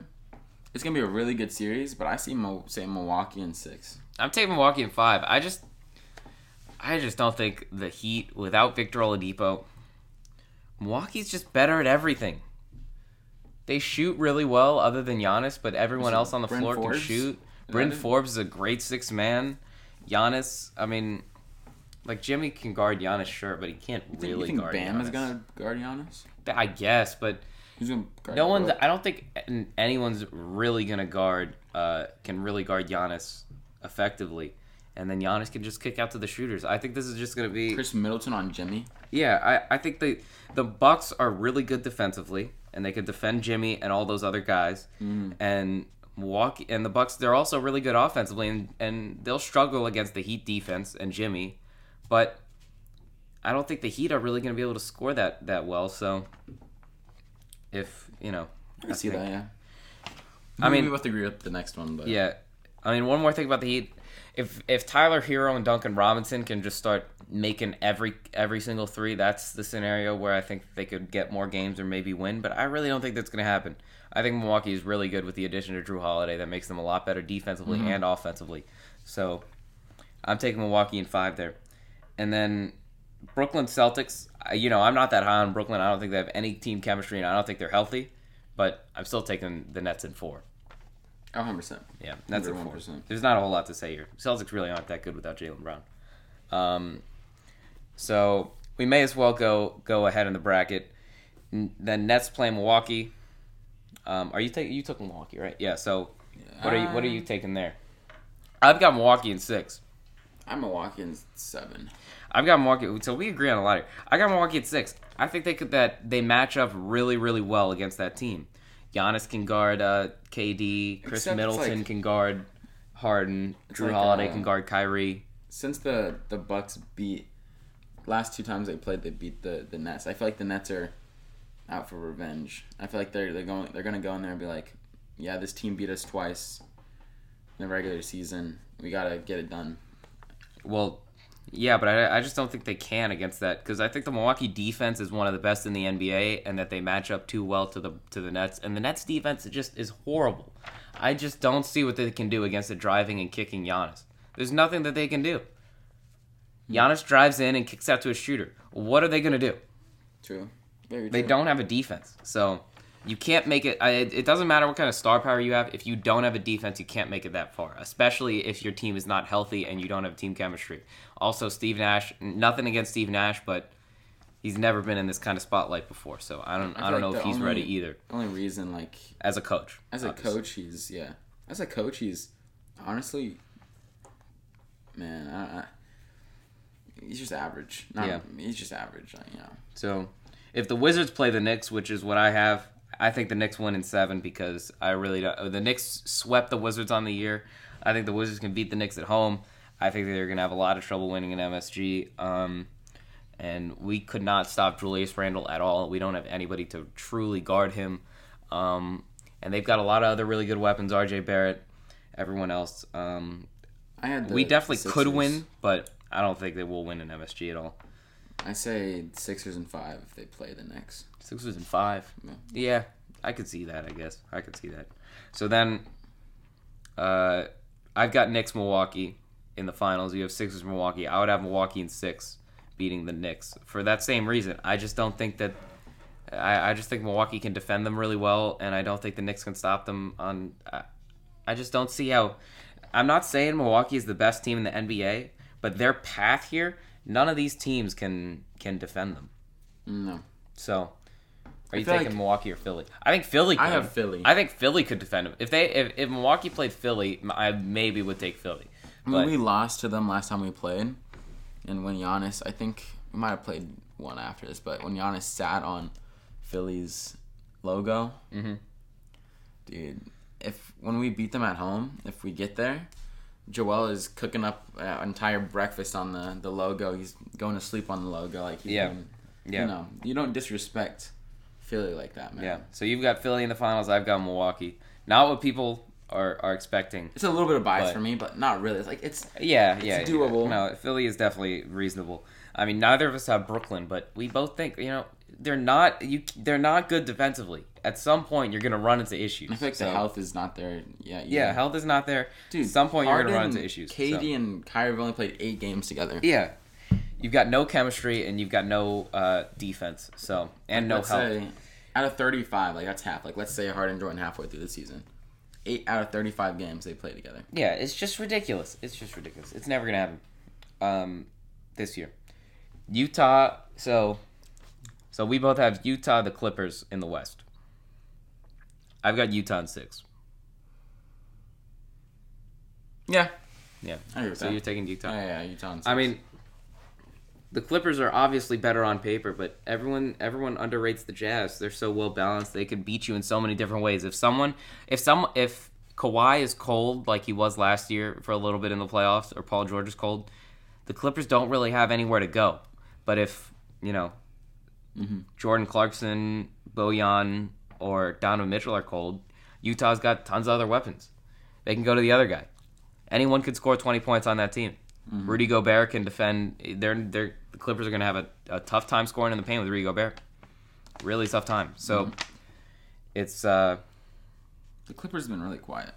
Speaker 2: It's gonna be a really good series, but I see Mo- say Milwaukee in six.
Speaker 1: I'm taking Milwaukee in five. I just, I just don't think the Heat without Victor Oladipo. Milwaukee's just better at everything. They shoot really well, other than Giannis, but everyone else on the
Speaker 2: Bryn
Speaker 1: floor
Speaker 2: Forbes?
Speaker 1: can shoot. Bryn? Forbes is a great six man. Giannis, I mean, like Jimmy can guard Giannis, sure, but he can't
Speaker 2: You think,
Speaker 1: really
Speaker 2: you think
Speaker 1: guard
Speaker 2: Bam
Speaker 1: Giannis.
Speaker 2: is gonna guard Giannis?
Speaker 1: I guess, but
Speaker 2: Who's gonna guard?
Speaker 1: no one's. I don't think anyone's really gonna guard. Uh, can really guard Giannis effectively, and then Giannis can just kick out to the shooters. I think this is just gonna be.
Speaker 2: Khris Middleton on Jimmy.
Speaker 1: Yeah, I, I think the the Bucks are really good defensively, and they could defend Jimmy and all those other guys.
Speaker 2: Mm.
Speaker 1: And Milwaukee and the Bucks, they're also really good offensively, and, and they'll struggle against the Heat defense and Jimmy, but I don't think the Heat are really going to be able to score that that well. So, if you know,
Speaker 2: I see
Speaker 1: think-
Speaker 2: that. Yeah.
Speaker 1: I mean-
Speaker 2: we both agree with the next one, but
Speaker 1: Yeah, I mean, one more thing about the Heat. If if Tyler Herro and Duncan Robinson can just start making every every single three, that's the scenario where I think they could get more games or maybe win. But I really don't think that's going to happen. I think Milwaukee is really good with the addition of Jrue Holiday. That makes them a lot better defensively mm-hmm. and offensively. So I'm taking Milwaukee in five there, and then Brooklyn Celtics. You know, I'm not that high on Brooklyn. I don't think they have any team chemistry, and I don't think they're healthy. But I'm still taking the Nets in four.
Speaker 2: 100. percent
Speaker 1: Yeah, that's a four.
Speaker 2: 101%.
Speaker 1: There's not a whole lot to say here. Celtics really aren't that good without Jaylen Brown. Um, so we may as well go go ahead in the bracket. N- Then Nets play Milwaukee. Um, are you taking you took Milwaukee right? Yeah. So what are you what are you taking there? I've got Milwaukee in six.
Speaker 2: I'm Milwaukee in seven.
Speaker 1: I've got Milwaukee. So we agree on a lot here. I got Milwaukee at six. I think they could that they match up really really well against that team. Giannis can guard uh, KD. Khris
Speaker 2: Except
Speaker 1: Middleton
Speaker 2: like-
Speaker 1: can guard Harden. Jrue
Speaker 2: like,
Speaker 1: Holiday
Speaker 2: uh,
Speaker 1: can guard Kyrie.
Speaker 2: Since the the Bucks beat last two times they played, they beat the the Nets. I feel like the Nets are out for revenge. I feel like they're they're going they're gonna go in there and be like, yeah, this team beat us twice in the regular season. We gotta get it done.
Speaker 1: Well, yeah, but I, I just don't think they can against that because I think the Milwaukee defense is one of the best in the NBA, and that they match up too well to the to the Nets. And the Nets defense just is horrible. I just don't see what they can do against the driving and kicking Giannis. There's nothing that they can do. Hmm. Giannis drives in and kicks out to a shooter. What are they going to do?
Speaker 2: True. Very
Speaker 1: They don't have a defense, so you can't make it. It doesn't matter what kind of star power you have. If you don't have a defense, you can't make it that far. Especially if your team is not healthy and you don't have team chemistry. Also, Steve Nash. Nothing against Steve Nash, but he's never been in this kind of spotlight before. So I don't.
Speaker 2: I
Speaker 1: I, don't
Speaker 2: feel
Speaker 1: know if he's
Speaker 2: only-
Speaker 1: ready either
Speaker 2: The only reason, like
Speaker 1: as a coach.
Speaker 2: as a
Speaker 1: obviously.
Speaker 2: coach, he's yeah. As a coach, he's honestly, man. I, I, he's just average. Not,
Speaker 1: Yeah.
Speaker 2: he's just average. Like, you know.
Speaker 1: So, if the Wizards play the Knicks, which is what I have, I think the Knicks win in seven because I really don't. The Knicks swept the Wizards on the year. I think the Wizards can beat the Knicks at home. I think they're going to have a lot of trouble winning in MSG. Um, and we could not stop Julius Randle at all. We don't have anybody to truly guard him. Um, and they've got a lot of other really good weapons. RJ Barrett, everyone else. Um,
Speaker 2: I had
Speaker 1: we definitely could win, but I don't think they will win in MSG at all.
Speaker 2: I say Sixers and five if they play the Knicks.
Speaker 1: Sixers and five.
Speaker 2: Yeah.
Speaker 1: Yeah, I could see that. I guess I could see that. So then, uh, I've got Knicks Milwaukee in the finals. You have Sixers Milwaukee. I would have Milwaukee in six, beating the Knicks for that same reason. I just don't think that. I, I just think Milwaukee can defend them really well, and I don't think the Knicks can stop them. On, I, I just don't see how. I'm not saying Milwaukee is the best team in the NBA, but their path here, none of these teams can can defend them.
Speaker 2: No.
Speaker 1: So, are you taking
Speaker 2: like-
Speaker 1: Milwaukee or Philly? I think Philly. Could.
Speaker 2: I have Philly.
Speaker 1: I think Philly could defend them if they if, if Milwaukee played Philly. I maybe would take Philly.
Speaker 2: I mean,
Speaker 1: But
Speaker 2: we lost to them last time we played, and when Giannis, I think we might have played one after this, but when Giannis sat on Philly's logo,
Speaker 1: Mhm.
Speaker 2: dude, if when we beat them at home, if we get there, Joel is cooking up an entire breakfast on the the logo. He's going to sleep on the logo, like
Speaker 1: Yeah.
Speaker 2: doing-
Speaker 1: yeah,
Speaker 2: You know, you don't disrespect Philly like that, man.
Speaker 1: yeah. So you've got Philly in the finals. I've got Milwaukee. Not what people are are expecting.
Speaker 2: It's a little bit of bias
Speaker 1: But-
Speaker 2: for me, but not really. It's like it's
Speaker 1: Yeah, yeah, yeah.
Speaker 2: doable.
Speaker 1: No, Philly is definitely reasonable. I mean, neither of us have Brooklyn, but we both think you know they're not you. They're not good defensively. At some point, you're gonna run into issues.
Speaker 2: I feel like
Speaker 1: So-
Speaker 2: the health is not there.
Speaker 1: Yeah,
Speaker 2: either.
Speaker 1: health is not there.
Speaker 2: Dude,
Speaker 1: At some point, you're gonna run into issues. so-
Speaker 2: KD and Kyrie have only played eight games together.
Speaker 1: Yeah, you've got no chemistry and you've got no uh, defense. So and no
Speaker 2: let's
Speaker 1: help.
Speaker 2: say out of 35, like that's half. Like let's say Harden joined halfway through the season. Eight out of 35 games they play together.
Speaker 1: Yeah, it's just ridiculous. It's just ridiculous. It's never gonna happen. Um, this year, Utah. So, so we both have Utah, the Clippers in the West. I've got Utah in six.
Speaker 2: Yeah,
Speaker 1: Yeah. So
Speaker 2: that.
Speaker 1: you're taking Utah.
Speaker 2: yeah, yeah, Utah.
Speaker 1: I mean, the Clippers are obviously better on paper, but everyone everyone underrates the Jazz. They're so well balanced; they could beat you in so many different ways. If someone, if some, if Kawhi is cold like he was last year for a little bit in the playoffs, or Paul George is cold, the Clippers don't really have anywhere to go. But if you know
Speaker 2: Mhm.
Speaker 1: Jordan Clarkson, Bojan, or Donovan Mitchell are cold, Utah's got tons of other weapons. They can go to the other guy. Anyone could score 20 points on that team. Rudy Gobert can defend. They're, they're, the Clippers are going to have a, a tough time scoring in the paint with Rudy Gobert. Really tough time. So it's, uh,
Speaker 2: the Clippers have been really quiet.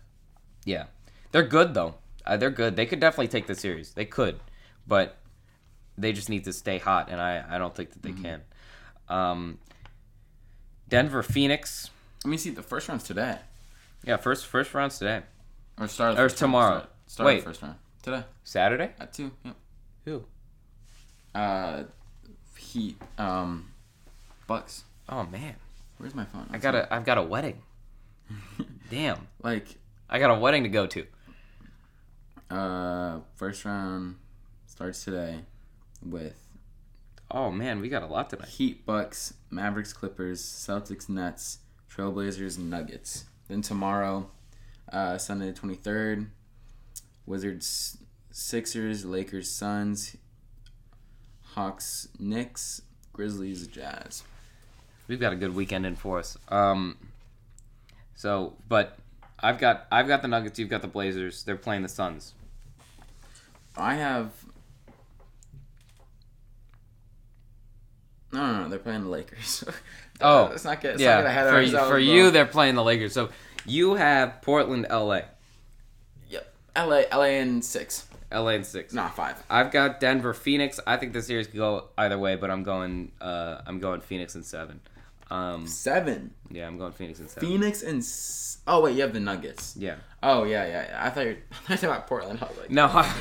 Speaker 1: yeah. They're good, though. Uh, they're good. They could definitely take the series. They could. But they just need to stay hot, and I, I don't think that they can. Um, Denver, Phoenix.
Speaker 2: Let me see, the first round's today,
Speaker 1: Yeah, first first round's today.
Speaker 2: or start
Speaker 1: Or
Speaker 2: the first round,
Speaker 1: tomorrow.
Speaker 2: Start, start
Speaker 1: Wait.
Speaker 2: the first round today
Speaker 1: Saturday?
Speaker 2: at two. Yep.
Speaker 1: Who?
Speaker 2: Uh, Heat. Um, Bucks.
Speaker 1: Oh man,
Speaker 2: Where's my phone?
Speaker 1: I got a I've got a wedding. Damn,
Speaker 2: like
Speaker 1: I got a wedding to go to.
Speaker 2: uh first round starts today with
Speaker 1: Oh man, we got a lot tonight.
Speaker 2: Heat, Bucks, Mavericks, Clippers, Celtics, Nets, Trailblazers, Nuggets. Then tomorrow, uh, Sunday the twenty third, Wizards, Sixers, Lakers, Suns, Hawks, Knicks, Grizzlies, Jazz.
Speaker 1: We've got a good weekend in for us. Um, so, but I've got I've got the Nuggets. You've got the Blazers. They're playing the Suns.
Speaker 2: I have. No, no, no, they're playing the Lakers.
Speaker 1: Oh,
Speaker 2: let's not get, let's
Speaker 1: yeah,
Speaker 2: not get ahead of
Speaker 1: for
Speaker 2: ourselves.
Speaker 1: for
Speaker 2: bro.
Speaker 1: you, they're playing the Lakers. So you have Portland, LA,
Speaker 2: Yep. LA, LA in six.
Speaker 1: LA in six.
Speaker 2: Not five.
Speaker 1: I've got Denver, Phoenix. I think the series could go either way, but I'm going uh, I'm going Phoenix in seven. Um,
Speaker 2: Seven.
Speaker 1: yeah, I'm going Phoenix in seven.
Speaker 2: Phoenix and. S- oh, wait, you have the Nuggets.
Speaker 1: Yeah.
Speaker 2: Oh, yeah, yeah. yeah. I thought you were I thought you were talking about Portland. I was like,
Speaker 1: No, I,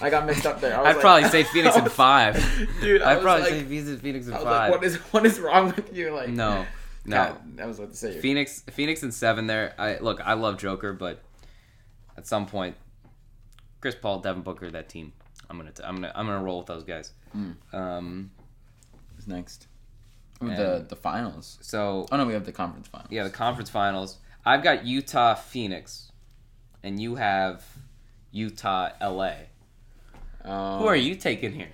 Speaker 2: I got mixed up there. I was
Speaker 1: I'd
Speaker 2: like-
Speaker 1: probably say Phoenix
Speaker 2: I
Speaker 1: five.
Speaker 2: Dude, I
Speaker 1: I'd probably
Speaker 2: like,
Speaker 1: say Phoenix, Phoenix in
Speaker 2: I was
Speaker 1: five.
Speaker 2: like, what is what is wrong with you? Like,
Speaker 1: no, no.
Speaker 2: God, I was about to say.
Speaker 1: Phoenix, Phoenix in seven. There. I look. I love Joker, but at some point, Chris Paul, Devin Booker, that team. I'm gonna t- I'm gonna I'm gonna roll with those guys. Um,
Speaker 2: Who's next? Ooh, the the finals.
Speaker 1: so
Speaker 2: Oh no, we have the conference finals.
Speaker 1: yeah, the conference finals. I've got Utah Phoenix, and you have Utah LA.
Speaker 2: Um,
Speaker 1: Who are you taking here?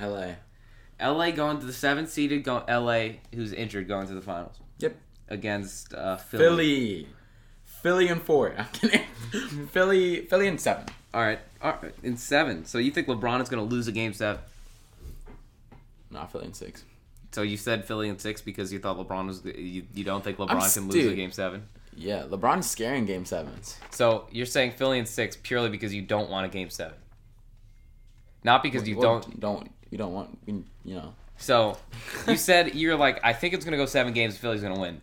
Speaker 2: LA.
Speaker 1: LA going to the seventh seeded. Go LA, who's injured, going to the finals
Speaker 2: Yep.
Speaker 1: against uh, Philly.
Speaker 2: Philly. Philly and four. I'm kidding. Philly. Philly and seven.
Speaker 1: All right, all right, in seven. So you think LeBron is going to lose a game seven?
Speaker 2: Not Philly in six.
Speaker 1: So you said Philly in six because you thought LeBron was. You, you don't think LeBron
Speaker 2: s-
Speaker 1: can lose a game seven.
Speaker 2: Yeah, LeBron's scaring game sevens.
Speaker 1: So you're saying Philly in six purely because you don't want a game seven, not because you
Speaker 2: Well,
Speaker 1: don't.
Speaker 2: don't you don't want you know.
Speaker 1: So you said you're like, I think it's going to go seven games. Philly's going to win.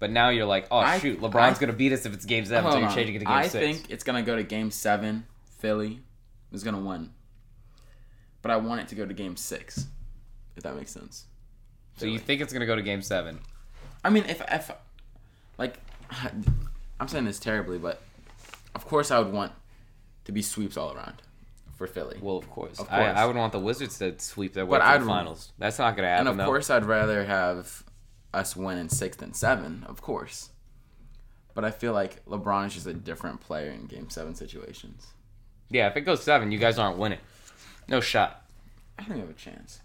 Speaker 1: But now you're like, oh
Speaker 2: I-
Speaker 1: shoot, LeBron's
Speaker 2: I-
Speaker 1: going to beat us if it's game seven. so you're
Speaker 2: on.
Speaker 1: changing it to game
Speaker 2: I
Speaker 1: six.
Speaker 2: think it's gonna go to game seven. Philly is gonna win. But I want it to go to game six. If that makes sense.
Speaker 1: so you think it's going to go to game seven?
Speaker 2: I mean, if if like I'm saying this terribly, but of course I would want to be sweeps all around for Philly.
Speaker 1: Well, of course.
Speaker 2: Of
Speaker 1: I,
Speaker 2: course.
Speaker 1: I would want the Wizards to sweep their way
Speaker 2: But
Speaker 1: to
Speaker 2: I'd-
Speaker 1: the finals. That's not going to happen.
Speaker 2: and of
Speaker 1: though.
Speaker 2: course I'd rather have us win in six than seven, of course. But I feel like LeBron is just a different player in game seven situations.
Speaker 1: yeah, if it goes seven, you guys aren't winning. No shot.
Speaker 2: I think we have a chance.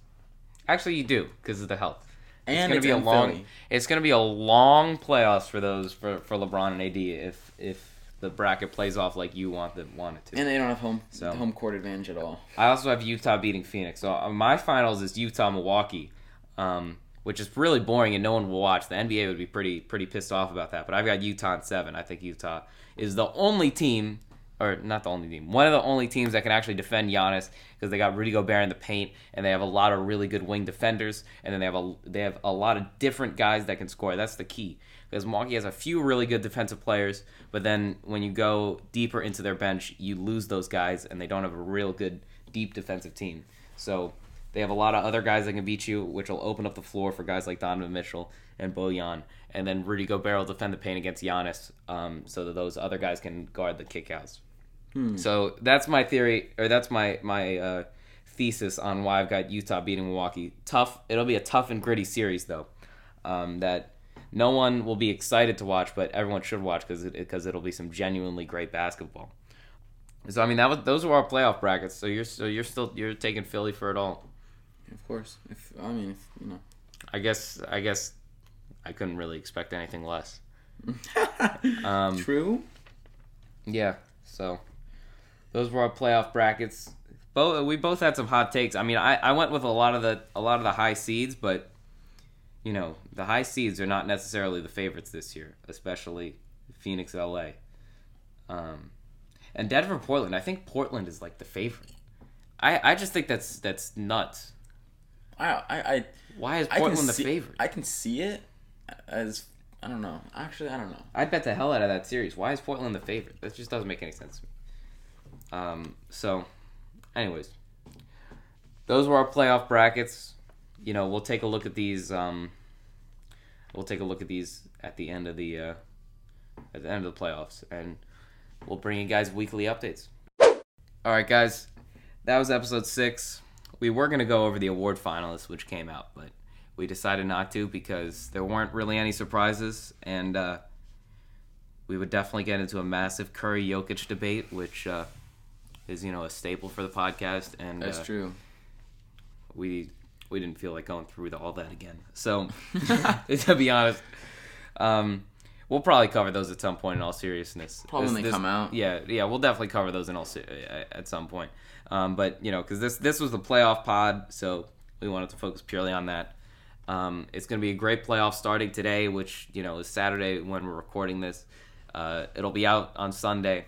Speaker 1: Actually, you do because of the health.
Speaker 2: And
Speaker 1: it's gonna be a long.
Speaker 2: Philly.
Speaker 1: It's gonna be a long playoffs for those for, for LeBron and AD if if the bracket plays off like you want them want it to.
Speaker 2: And they don't have home
Speaker 1: So-
Speaker 2: home court advantage at all.
Speaker 1: I also have Utah beating Phoenix. So uh, my finals is Utah Milwaukee, um, which is really boring and no one will watch. The NBA would be pretty pretty pissed off about that. But I've got Utah in seven. I think Utah is the only team, or not the only team, one of the only teams that can actually defend Giannis because they got Rudy Gobert in the paint and they have a lot of really good wing defenders and then they have a they have a lot of different guys that can score. That's the key because Milwaukee has a few really good defensive players, but then when you go deeper into their bench, you lose those guys and they don't have a real good deep defensive team. So they have a lot of other guys that can beat you, which will open up the floor for guys like Donovan Mitchell and Bojan. And then Rudy Gobert will defend the paint against Giannis, um, so that those other guys can guard the kickouts. So that's my theory, or that's my my uh, thesis on why I've got Utah beating Milwaukee. Tough. It'll be a tough and gritty series though. Um, that no one will be excited to watch, but everyone should watch because because it, will be some genuinely great basketball. So I mean that was those were our playoff brackets. So you're so you're still you're taking Philly for it all.
Speaker 2: Of course. If I mean, if, you know.
Speaker 1: I guess I guess I couldn't really expect anything less. Um,
Speaker 2: True.
Speaker 1: Yeah. So those were our playoff brackets. Both we both had some hot takes. I mean, I, I went with a lot of the a lot of the high seeds, but you know the high seeds are not necessarily the favorites this year, especially Phoenix, LA, um, and Denver, Portland. I think Portland is like the favorite. I, I just think that's that's nuts.
Speaker 2: I I I,
Speaker 1: Why is
Speaker 2: I
Speaker 1: Portland the
Speaker 2: see,
Speaker 1: favorite?
Speaker 2: I can see it as I don't know. Actually, I don't know.
Speaker 1: I'd bet the hell out of that series. Why is Portland the favorite? That just doesn't make any sense to me. Um, so, anyways, those were our playoff brackets. You know, we'll take a look at these. Um, we'll take a look at these at the end of the uh, at the end of the playoffs, and we'll bring you guys weekly updates. All right, guys, that was episode six. We were gonna go over the award finalists, which came out, but we decided not to because there weren't really any surprises, and uh, we would definitely get into a massive Curry Jokic debate, which uh, is you know a staple for the podcast, and
Speaker 2: That's
Speaker 1: uh,
Speaker 2: true.
Speaker 1: we we didn't feel like going through the, all that again. So to be honest, um, we'll probably cover those at some point in all seriousness.
Speaker 2: Probably when they come out.
Speaker 1: Yeah, yeah, we'll definitely cover those in all at some point. Um, but you know, because this this was the playoff pod, so we wanted to focus purely on that. Um, it's going to be a great playoff starting today, which you know is Saturday when we're recording this. Uh, it'll be out on Sunday,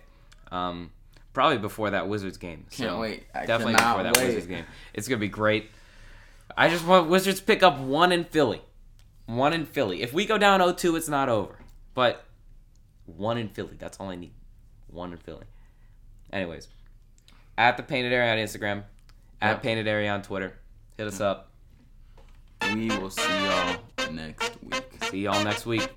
Speaker 1: um, probably before that Wizards game.
Speaker 2: Can't wait. I
Speaker 1: definitely before that
Speaker 2: wait.
Speaker 1: Wizards game. It's going to be great. I just want Wizards to pick up one in Philly. One in Philly. If we go down 0-2, it's not over. But one in Philly. That's all I need. One in Philly. Anyways, at the Painted Area on Instagram, at
Speaker 2: Yep.
Speaker 1: Painted Area on Twitter. Hit us up.
Speaker 2: We will see y'all next week.
Speaker 1: See y'all next week.